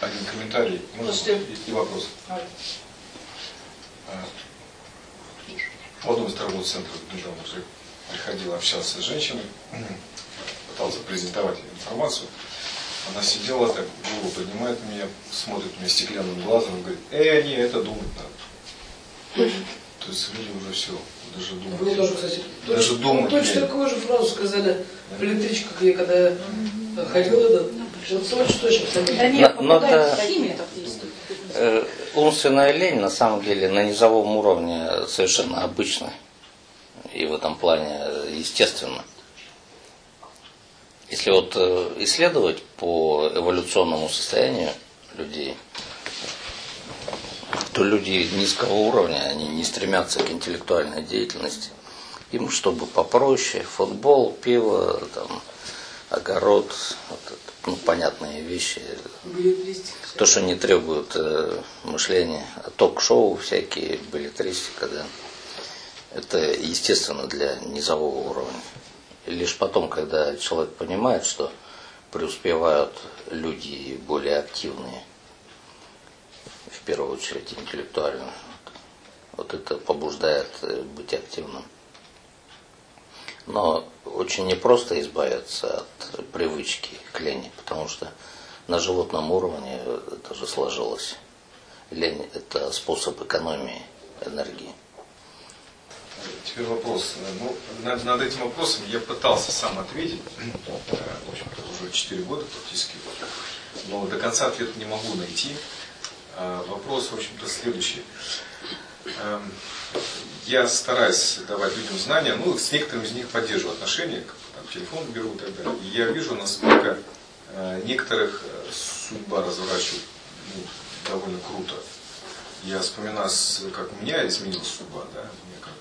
один комментарий можно? И, вопрос. А, А, В одном из торговых центров недавно уже приходил, общался с женщиной, пытался презентовать ей информацию. Она сидела так, голову поднимает меня, смотрит меня стеклянным глазом и говорит, э, не, это думать надо. То есть люди уже все, даже думать. Вы тоже, кстати, Даже точно- думать Точно такую же фразу сказали в электричках, я когда ходила, да. Но- это- действует. Э, умственная лень на самом деле на низовом уровне совершенно обычна. И в этом плане э, естественно. Если вот э, исследовать по эволюционному состоянию людей, то люди низкого уровня, они не стремятся к интеллектуальной деятельности. Им, чтобы попроще, футбол, пиво, там, огород, вот это, ну, понятные вещи, то, что не требует э, мышления, ток-шоу всякие, билетристика, да, это естественно для низового уровня. И лишь потом, когда человек понимает, что преуспевают люди более активные, в первую очередь интеллектуально, вот это побуждает э, быть активным. Но очень непросто избавиться от привычки к лени, потому что на животном уровне это же сложилось. Лень – это способ экономии энергии. Теперь вопрос. Ну, над, над этим вопросом я пытался сам ответить, в общем-то, уже 4 года практически, но до конца ответ не могу найти. Э, Вопрос, в общем-то, следующий. Эм, Я стараюсь давать людям знания, ну, с некоторыми из них поддерживаю отношения, там телефон беру и так далее. И я вижу, насколько э, некоторых э, судьба разворачивает ну, довольно круто. Я вспоминаю, как у меня изменилась судьба, да, мне как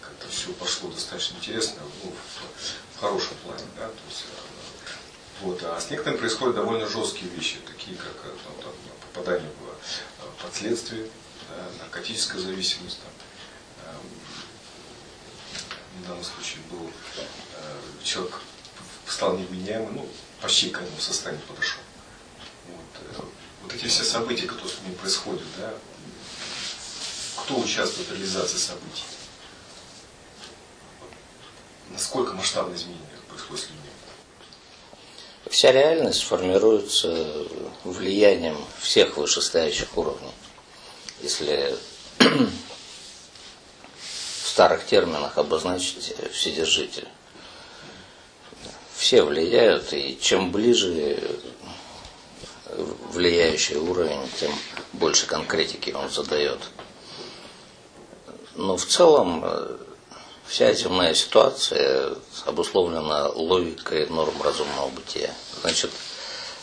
как-то все пошло достаточно интересно, ну, в, в хорошем плане, да, то есть, э, вот, а с некоторыми происходят довольно жесткие вещи, такие как э, там, попадание в э, последствия, да, наркотическая зависимость, там, э, в данном случае был э, человек стал невменяемый, ну, почти к этому состоянию подошел. Вот, э, вот эти все события, которые с ним происходят, да, кто участвует в реализации событий? Насколько масштабные изменения происходят с людьми? Вся реальность формируется влиянием всех вышестоящих уровней. Если в старых терминах обозначить вседержитель. Все влияют, и чем ближе влияющий уровень, тем больше конкретики он задает. Но в целом э, вся земная ситуация обусловлена логикой норм разумного бытия. Значит,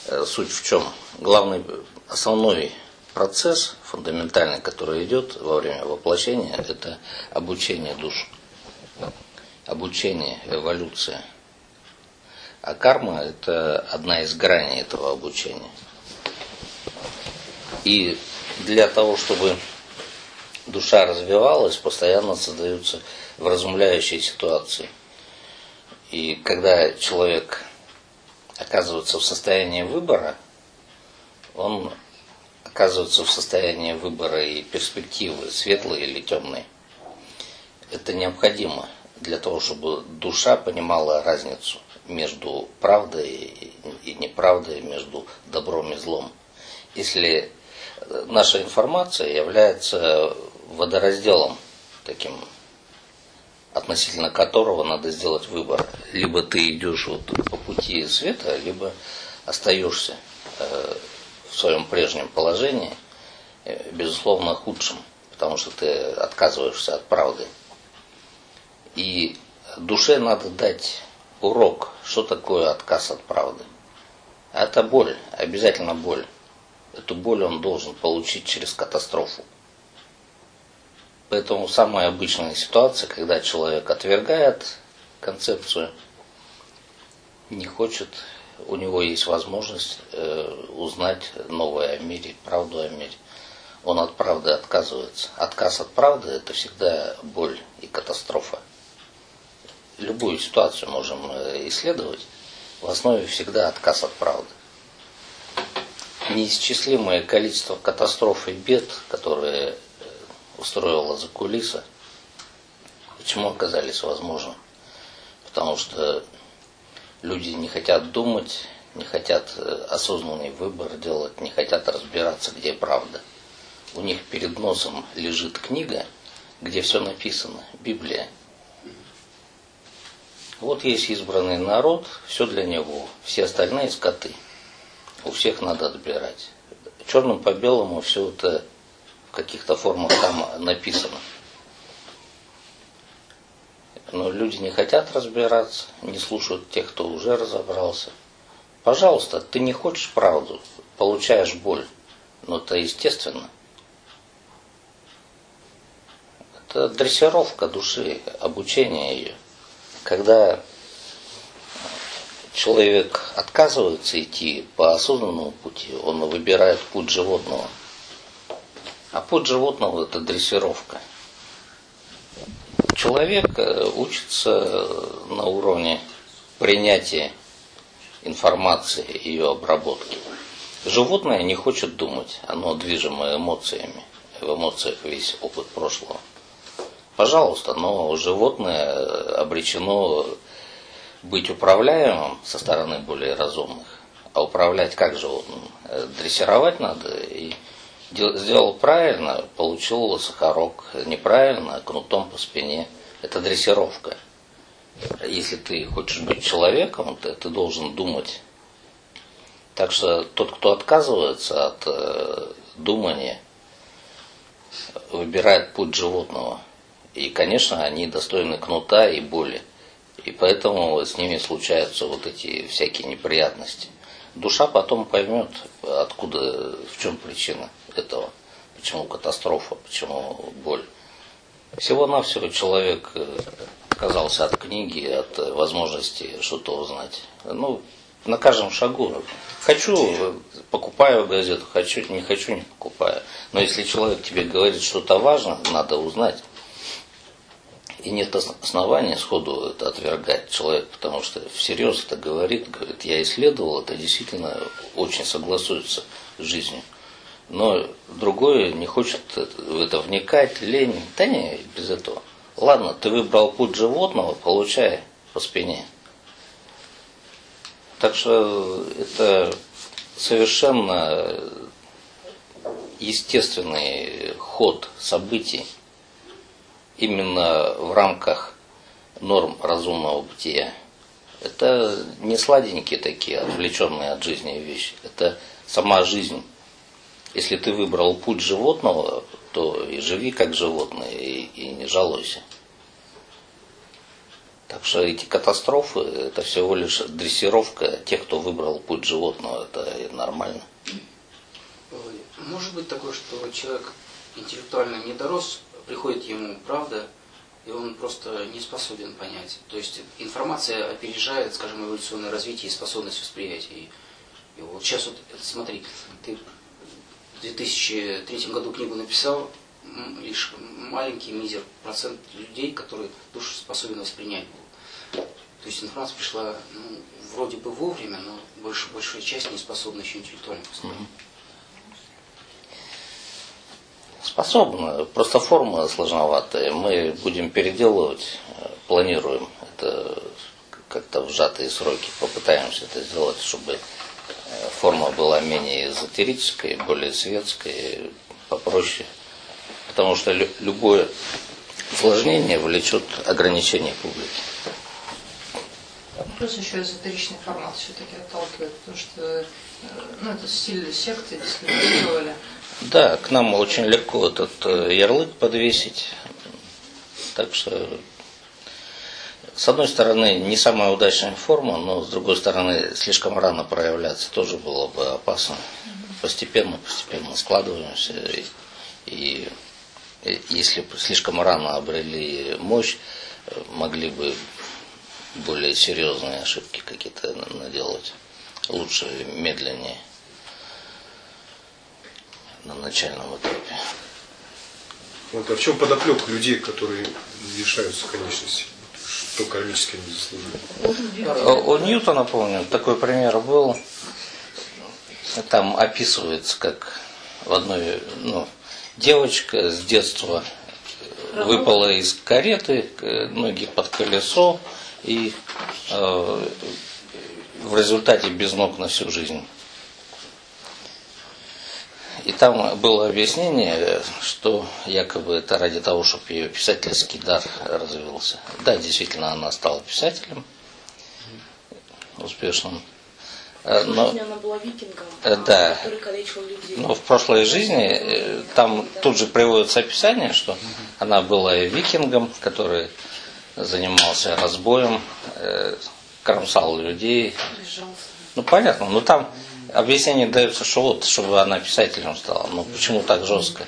э, суть в чем? Главный, основной процесс фундаментальный, который идет во время воплощения, это обучение душ. Обучение, эволюция. А карма – это одна из граней этого обучения. И для того, чтобы душа развивалась, постоянно создаются вразумляющие ситуации. И когда человек оказывается в состоянии выбора, он оказывается в состоянии выбора и перспективы, светлые или темные. Это необходимо для того, чтобы душа понимала разницу между правдой и неправдой, между добром и злом. Если наша информация является водоразделом таким, относительно которого надо сделать выбор. Либо ты идешь вот по пути света, либо остаешься э, в своем прежнем положении, э, безусловно, худшим, потому что ты отказываешься от правды. И душе надо дать урок, что такое отказ от правды. Это боль, обязательно боль. Эту боль он должен получить через катастрофу. Поэтому самая обычная ситуация, когда человек отвергает концепцию, не хочет, у него есть возможность э, узнать новое о мире, правду о мире. Он от правды отказывается. Отказ от правды – это всегда боль и катастрофа. Любую ситуацию можем исследовать. В основе всегда отказ от правды. неисчислимое количество катастроф и бед, которые устроила за кулиса, почему оказались возможны? Потому что люди не хотят думать, не хотят осознанный выбор делать, не хотят разбираться, где правда. У них перед носом лежит книга, где все написано, Библия. Вот есть избранный народ, все для него, все остальные скоты. У всех надо отбирать. Черным по белому все это в каких-то формах там написано. Но люди не хотят разбираться, не слушают тех, кто уже разобрался. Пожалуйста, ты не хочешь правду, получаешь боль. Но это естественно. Это дрессировка души, обучение ее когда человек отказывается идти по осознанному пути, он выбирает путь животного. А путь животного – это дрессировка. Человек э, учится на уровне принятия информации, ее обработки. Животное не хочет думать, оно движимо эмоциями. В эмоциях весь опыт прошлого пожалуйста, но животное обречено быть управляемым со стороны более разумных. А управлять как животным? Дрессировать надо. И сделал правильно, получил сахарок. Неправильно, кнутом по спине. Это дрессировка. Если ты хочешь быть человеком, то ты должен думать. Так что тот, кто отказывается от э, думания, выбирает путь животного – и, конечно, они достойны кнута и боли. И поэтому с ними случаются вот эти всякие неприятности. Душа потом поймет, откуда, в чем причина этого. Почему катастрофа, почему боль. Всего-навсего человек э, отказался от книги, от возможности что-то узнать. Ну, на каждом шагу. Хочу, покупаю газету, хочу, не хочу, не покупаю. Но если человек тебе говорит что-то важно, надо узнать. И нет основания сходу это отвергать человек, потому что всерьез это говорит, говорит, я исследовал, это действительно очень согласуется с жизнью. Но другой не хочет в это вникать, лень. Да не, без этого. Ладно, ты выбрал путь животного, получай по спине. Так что это совершенно естественный ход событий именно в рамках норм разумного бытия. Это не сладенькие такие, отвлеченные от жизни вещи. Это сама жизнь. Если ты выбрал путь животного, то и живи как животное, и, и не жалуйся. Так что эти катастрофы, это всего лишь дрессировка тех, кто выбрал путь животного. Это нормально. Может быть такое, что человек интеллектуально не дорос приходит ему правда, и он просто не способен понять. То есть информация опережает, скажем, эволюционное развитие и способность восприятия. И, вот сейчас вот, смотри, ты в 2003 году книгу написал, лишь маленький мизер процент людей, которые душу способен воспринять был. То есть информация пришла ну, вроде бы вовремя, но больш, большая часть не способна еще интеллектуально воспринять. Способна, просто форма сложноватая. Мы будем переделывать, э, планируем это как-то в сжатые сроки. Попытаемся это сделать, чтобы форма была менее эзотерической, более светской, попроще. Потому что любое усложнение влечет ограничение публики. Плюс еще эзотеричный формат все-таки отталкивает, потому что э, ну, это стиль секты дискриминировали. Да, к нам очень легко этот э, ярлык подвесить. Так что, с одной стороны, не самая удачная форма, но с другой стороны, слишком рано проявляться тоже было бы опасно. Постепенно, постепенно складываемся. И, и если слишком рано обрели мощь, могли бы более серьезные ошибки какие-то наделать. Лучше медленнее на начальном этапе. Вот, а в чем подоплек людей, которые лишаются конечности? Что кармически не заслужили? У Ньютона, помню, такой пример был. там описывается, как в одной, ну, девочка с детства выпала из кареты, ноги под колесо, и э, в результате без ног на всю жизнь. И там было объяснение, что якобы это ради того, чтобы ее писательский дар развился. Да, действительно, она стала писателем успешным. В Но, жизни она была викингом, Э, да. который калечил людей. но в прошлой жизни э, там тут же приводится описание, что она была викингом, который занимался разбоем, э, кромсал людей. Ну понятно, но там объяснение дается, что вот, чтобы она писателем стала. Ну почему так жестко?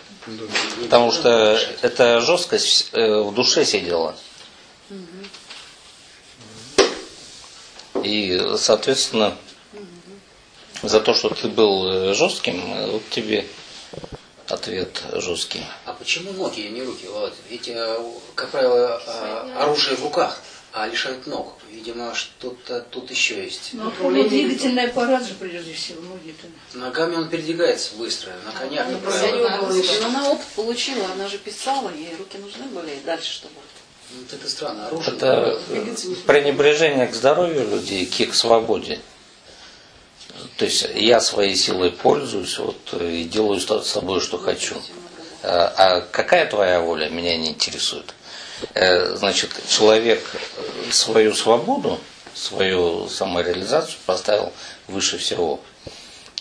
Потому что эта жесткость э, в душе сидела. И, соответственно, за то, что ты был э, жестким, э, вот тебе ответ жесткий. А почему ноги, а не руки? Вот. Ведь, как правило, оружие в руках, а лишают ног. Видимо, что-то тут еще есть. Ну, двигательный аппарат же прежде всего, ноги-то. Ногами он передвигается быстро, на конях, Ну, правило. она говорит, но она опыт получила, она же писала, ей руки нужны были, и дальше что будет? Ну, вот это странно. Оружие. Это пренебрежение к здоровью людей, к их свободе. То есть я своей силой пользуюсь вот, и делаю с собой, что хочу. А а какая твоя воля, меня не интересует. Э, Значит, человек свою свободу, свою самореализацию поставил выше всего.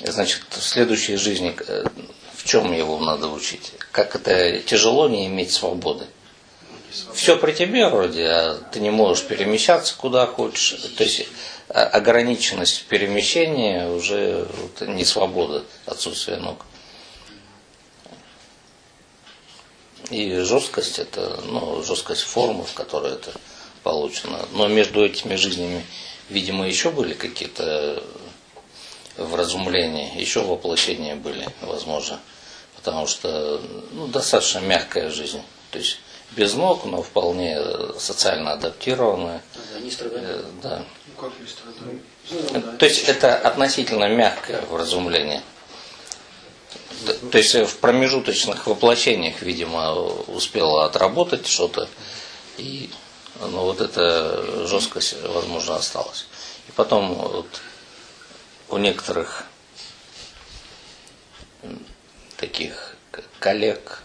Значит, в следующей жизни э, в чем его надо учить? Как это тяжело не иметь свободы. Все при тебе вроде, а ты не можешь перемещаться куда хочешь. То есть а, ограниченность перемещения уже не свобода, отсутствие ног. И жесткость это, ну, жесткость формы, в которой это получено. Но между этими жизнями, видимо, еще были какие-то вразумления, еще воплощения были, возможно. Потому что ну, достаточно мягкая жизнь. То есть без ног, но вполне социально адаптированная. Да, не страдают. Э, Да. Ну как не страдают? То есть это относительно мягкое вразумление. То есть в промежуточных воплощениях, видимо, успела отработать что-то, и ну, вот эта жесткость, возможно, осталась. И потом вот, у некоторых таких коллег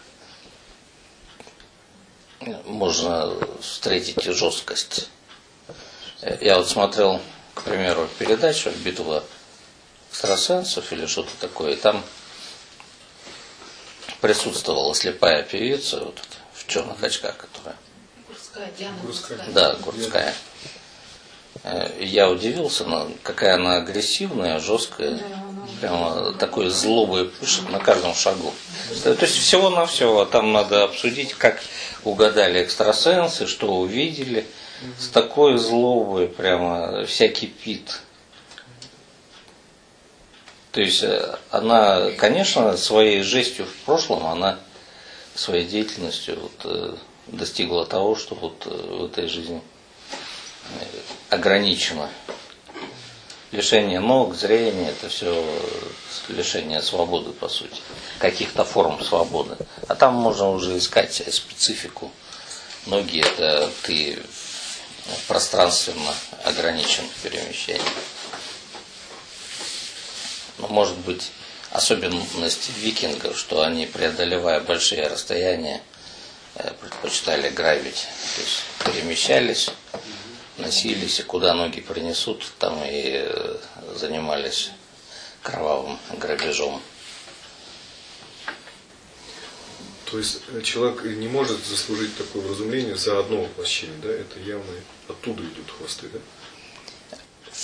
можно встретить жесткость. Я вот смотрел, к примеру, передачу «Битва экстрасенсов» или что-то такое, и там присутствовала слепая певица вот эта, в черных очках, которая Гурская, Диана Гурская. Гурская. да, Гурцкая. Э, Я удивился, но какая она агрессивная, жесткая. Прямо такой злобой пышет на каждом шагу. То есть всего на все. Там надо обсудить, как угадали экстрасенсы, что увидели. С такой злобой прямо вся кипит. То есть э, она, конечно, своей жестью в прошлом, она своей деятельностью вот, э, достигла того, что вот э, в этой жизни ограничено. Лишение ног, зрения, это все лишение свободы, по сути. Каких-то форм свободы. А там можно уже искать специфику. Ноги это ты пространственно ограничен в перемещении. Может быть особенность викингов, что они, преодолевая большие расстояния, э, предпочитали грабить. То есть перемещались, носились, и куда ноги принесут, там и э, занимались кровавым грабежом. То есть э, человек не может заслужить такое вразумление за одно воплощение, да? Это явно оттуда идут хвосты, да?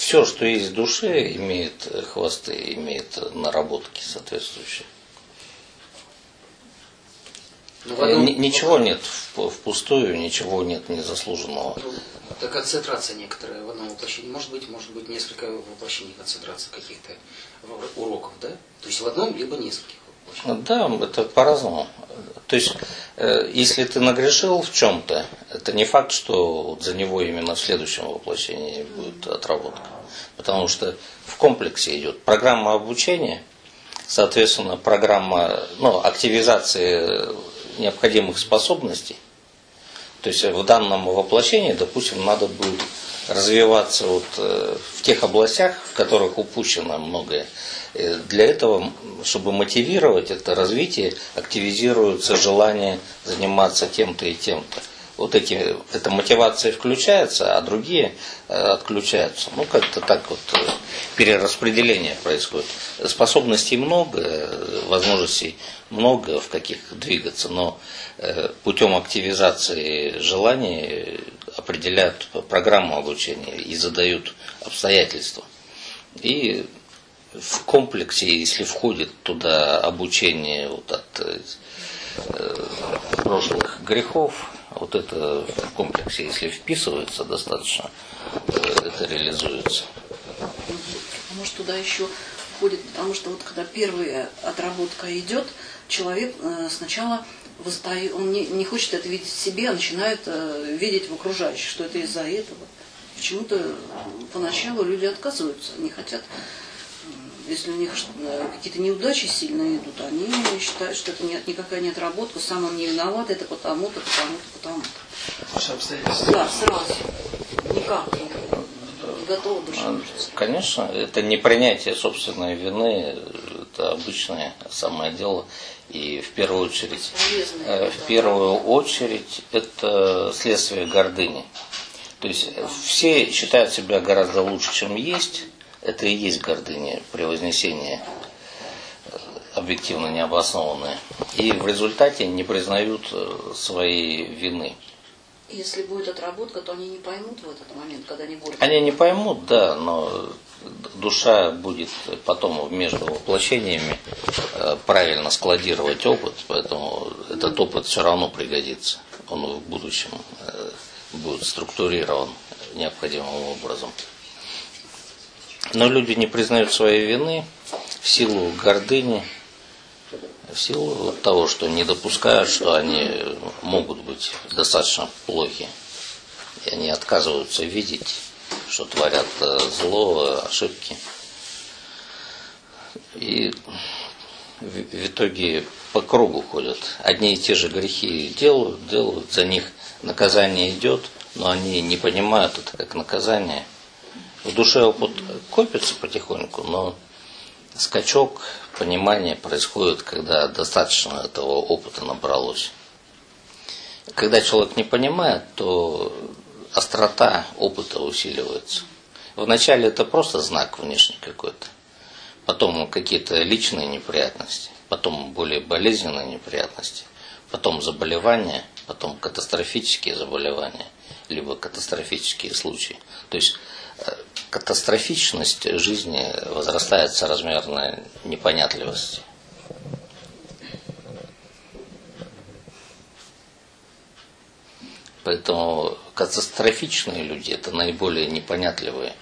Все, что есть в душе, имеет э, хвосты, имеет наработки соответствующие. Ну, Ни- Ничего нет впустую, ничего нет незаслуженного. Ну, Это концентрация некоторая в одном воплощении. Может быть, может быть несколько воплощений концентрации каких-то уроков, да? То есть в одном, либо нескольких. Да, это по-разному. То есть, э, если ты нагрешил в чем-то, это не факт, что вот за него именно в следующем воплощении будет отработка. Потому что в комплексе идет программа обучения, соответственно, программа ну, активизации необходимых способностей. То есть в данном воплощении, допустим, надо будет развиваться вот э, в тех областях, в которых упущено многое. Э, Для этого, чтобы мотивировать это развитие, активизируется желание заниматься тем-то и тем-то. Вот эти, эта мотивация включается, а другие э, отключаются. Ну, как-то так вот э, перераспределение происходит. Способностей много, возможностей много, в каких двигаться, но э, путем активизации желаний определяют программу обучения и задают обстоятельства. И в комплексе, если входит туда обучение вот от прошлых грехов, вот это в комплексе, если вписывается достаточно, э, это реализуется. А может туда еще входит, потому что вот когда первая отработка идет, человек э, сначала восстает, он не, не хочет это видеть в себе, а начинает э, видеть в окружающих, что это из-за этого. Почему-то поначалу люди отказываются, не хотят, если у них э, какие-то неудачи сильно идут, они считают, что это не, никакая не отработка, сам он не виноват, это потому-то, потому-то, потому-то. Ваши обстоятельства. Да, сразу. Никак не, не готова душа. А, Конечно, это не принятие собственной вины, это обычное самое дело. И в первую очередь, Полезное, э, да. в первую очередь это следствие гордыни. То есть э, все считают себя гораздо лучше, чем есть. Это и есть гордыня, превознесение э, объективно необоснованное. И в результате не признают э, своей вины. Если будет отработка, то они не поймут в этот момент, когда они будут. Они не поймут, да, но душа будет потом между воплощениями э, правильно складировать опыт, поэтому этот опыт все равно пригодится. Он в будущем будет структурирован необходимым образом. Но люди не признают своей вины в силу гордыни, в силу того, что не допускают, что они могут быть достаточно плохи. И они отказываются видеть, что творят э, зло, ошибки. И в в итоге по кругу ходят. Одни и те же грехи делают, делают, за них наказание идет, но они не понимают это как наказание. В душе опыт копится потихоньку, но скачок понимания происходит, когда достаточно этого опыта набралось. Когда человек не понимает, то острота опыта усиливается. Вначале это просто знак внешний какой-то, потом какие-то личные неприятности, потом более болезненные неприятности, потом заболевания, потом катастрофические заболевания, либо катастрофические случаи. То есть э, катастрофичность жизни возрастает соразмерно непонятливости. Поэтому катастрофичные люди это наиболее непонятливые.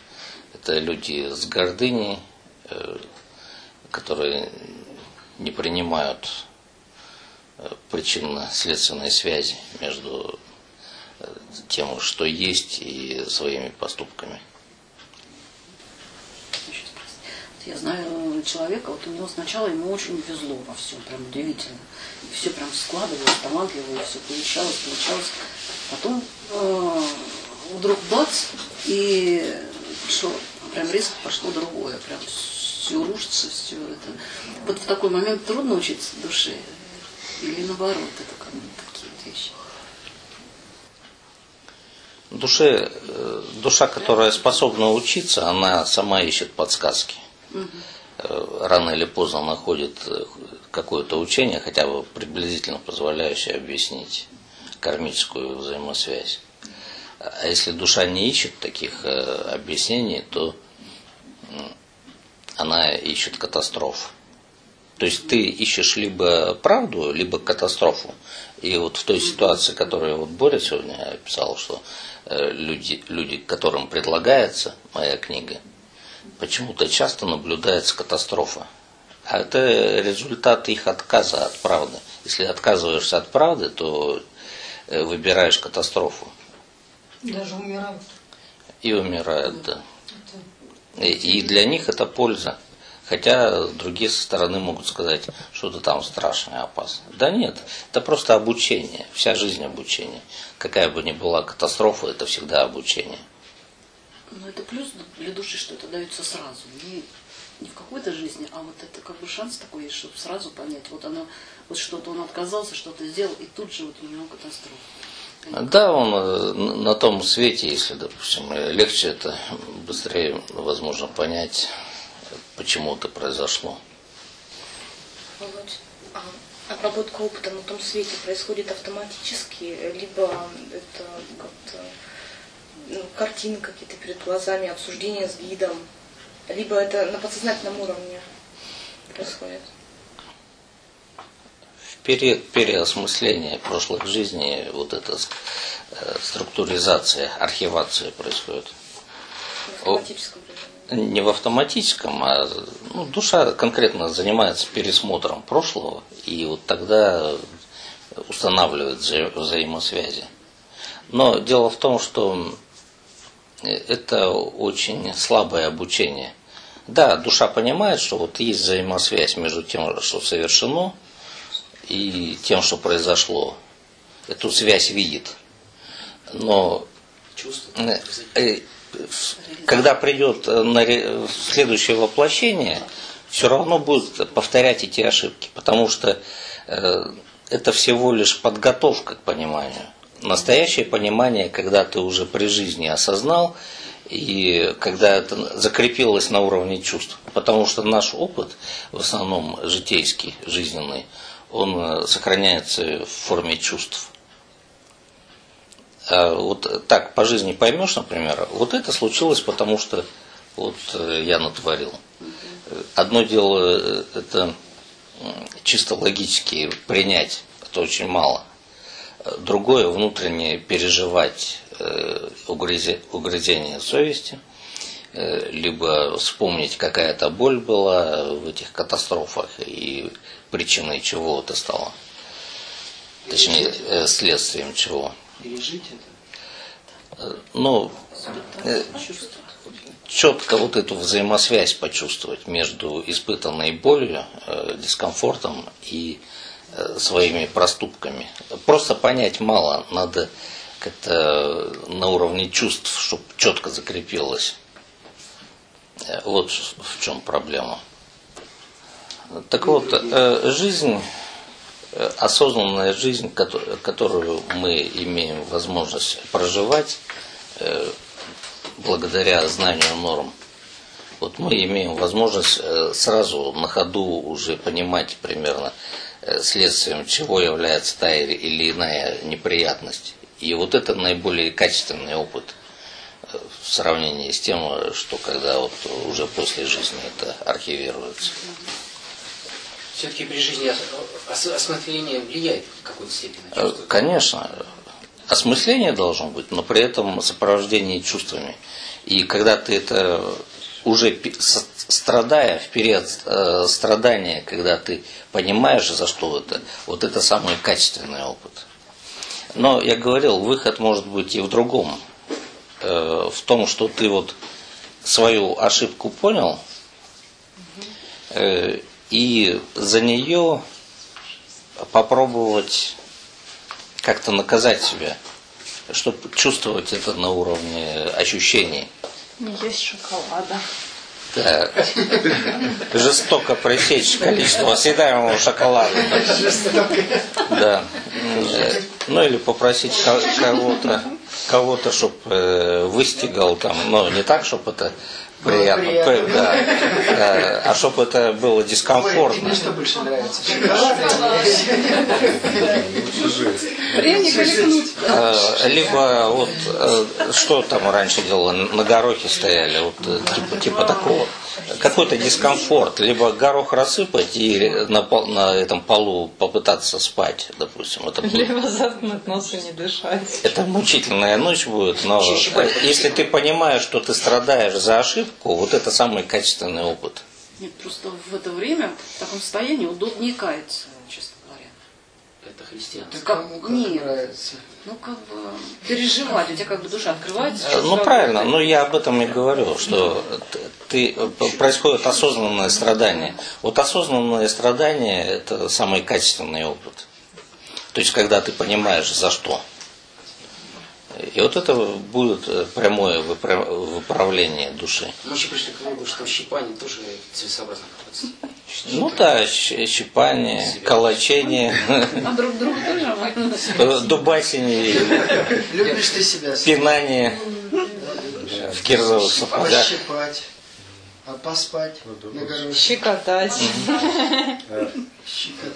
Это люди с гордыней, э, которые не принимают э, причинно-следственной связи между э, тем, что есть, и своими поступками. Еще спросить. Вот Я знаю человека, вот у него сначала ему очень везло во всем, прям удивительно. И все прям складывалось, талантливо, и все получалось, получалось. Потом э, вдруг бац, и пошло, прям резко пошло другое, прям все рушится, все это. Вот в такой момент трудно учиться душе, или наоборот, это как бы такие вещи. Душе, э, душа, которая способна учиться, она сама ищет подсказки. Э, Рано или поздно находит э, какое-то учение, хотя бы приблизительно позволяющее объяснить кармическую взаимосвязь. А если душа не ищет таких э, объяснений, то она ищет катастроф. То есть ты ищешь либо правду, либо катастрофу. И вот в той ситуации, которую вот Боря сегодня описал, что люди, люди, которым предлагается моя книга, почему-то часто наблюдается катастрофа. А это результат их отказа от правды. Если отказываешься от правды, то э, выбираешь катастрофу. Даже умирают. И умирают, да. И, и для них это польза. Хотя другие со стороны могут сказать, что-то там страшное, опасное. Да нет, это просто обучение. Вся жизнь обучение. Какая бы ни была катастрофа, это всегда обучение. Но это плюс для души, что это дается сразу. Не, не в какой-то жизни, а вот это как бы шанс такой есть, чтобы сразу понять. Вот оно, вот что-то он отказался, что-то сделал, и тут же вот у него катастрофа. Да, он э, на том свете, если, допустим, легче это, быстрее возможно понять, почему это произошло. Вот. А обработка опыта на том свете происходит автоматически, либо это как-то ну, картины какие-то перед глазами, обсуждение с гидом, либо это на подсознательном уровне происходит. В период переосмысления прошлых жизней вот эта э, структуризация, архивация происходит. В автоматическом режиме. Не в автоматическом, а ну, душа конкретно занимается пересмотром прошлого, и вот тогда устанавливает вза- взаимосвязи. Но дело в том, что это очень слабое обучение. Да, душа понимает, что вот есть взаимосвязь между тем, что совершено, и тем, что произошло. Эту связь видит. Но э, когда придет э, на следующее воплощение, все равно будет повторять эти ошибки, потому что э, это всего лишь подготовка к пониманию. Настоящее понимание, когда ты уже при жизни осознал, и когда это закрепилось на уровне чувств. Потому что наш опыт, в основном житейский, жизненный, он э, сохраняется в форме чувств. А вот так по жизни поймешь, например, вот это случилось, потому что вот э, я натворил. Одно дело э, это чисто логически принять, это очень мало. Другое внутренне переживать э, угрызе- угрызение совести, э, либо вспомнить, какая-то боль была в этих катастрофах и причиной чего это стало. Точнее, э, следствием чего. Пережить это. Ну, четко вот эту взаимосвязь почувствовать между испытанной болью, дискомфортом и своими проступками. Просто понять мало, надо как-то на уровне чувств, чтобы четко закрепилось. Э, Вот в чем проблема. Так вот, э, жизнь, э, осознанная жизнь, кото- которую мы имеем возможность проживать, благодаря знанию норм. Вот мы имеем возможность сразу на ходу уже понимать примерно следствием чего является та или- иная неприятность. И вот это наиболее качественный опыт э, в сравнении с тем, э, что когда вот уже после жизни это архивируется. Все-таки при жизни ос- ос- осмысление влияет в какой-то степени на Э, чувство. Конечно, осмысление должно быть, но при этом сопровождение чувствами. И когда ты это уже страдая в период э, страдания, когда ты понимаешь, за что это, вот это самый качественный опыт. Но я говорил, выход может быть и в другом. Э, в том, что ты вот свою ошибку понял, э, и за нее попробовать как-то наказать себя, чтобы чувствовать это на уровне ощущений. Не есть шоколада. Да. Жестоко пресечь количество съедаемого шоколада. Да. Э, Ну или попросить ко- кого-то, кого-то, чтобы выстигал там, но не так, чтобы это приятно, п- да, да, а чтобы это было дискомфортно. что больше нравится? Э, Либо вот э, что там раньше делали, на горохе стояли, вот э, типа, типа такого. Какой-то дискомфорт, либо горох рассыпать и на, пол- на этом полу попытаться спать, допустим. Это, будет- Либо заткнуть нос и не дышать. это мучительная ночь будет, но если ты понимаешь, что ты страдаешь за ошибку, вот это самый качественный опыт. Нет, просто в это время в таком состоянии удобнее каяться, честно. Это христианство. Как- Кому как нет. нравится. Ну, как бы переживать, у тебя как бы душа открывается. Э, Ну правильно, но я об этом и говорю, что ты, ты- происходит осознанное страдание. Вот осознанное страдание – это самый качественный опыт. То есть, когда ты понимаешь, за что. И вот это будет э, прямое выпра- выправление души. Мы еще пришли к выводу, что щипание тоже целесообразно. Ну да, щипание, калачение, А друг друга тоже э, дубасение, Любишь ты себя пинание в кирзовых сапогах. пощипать, а поспать горошек, Щекотать. щекотать.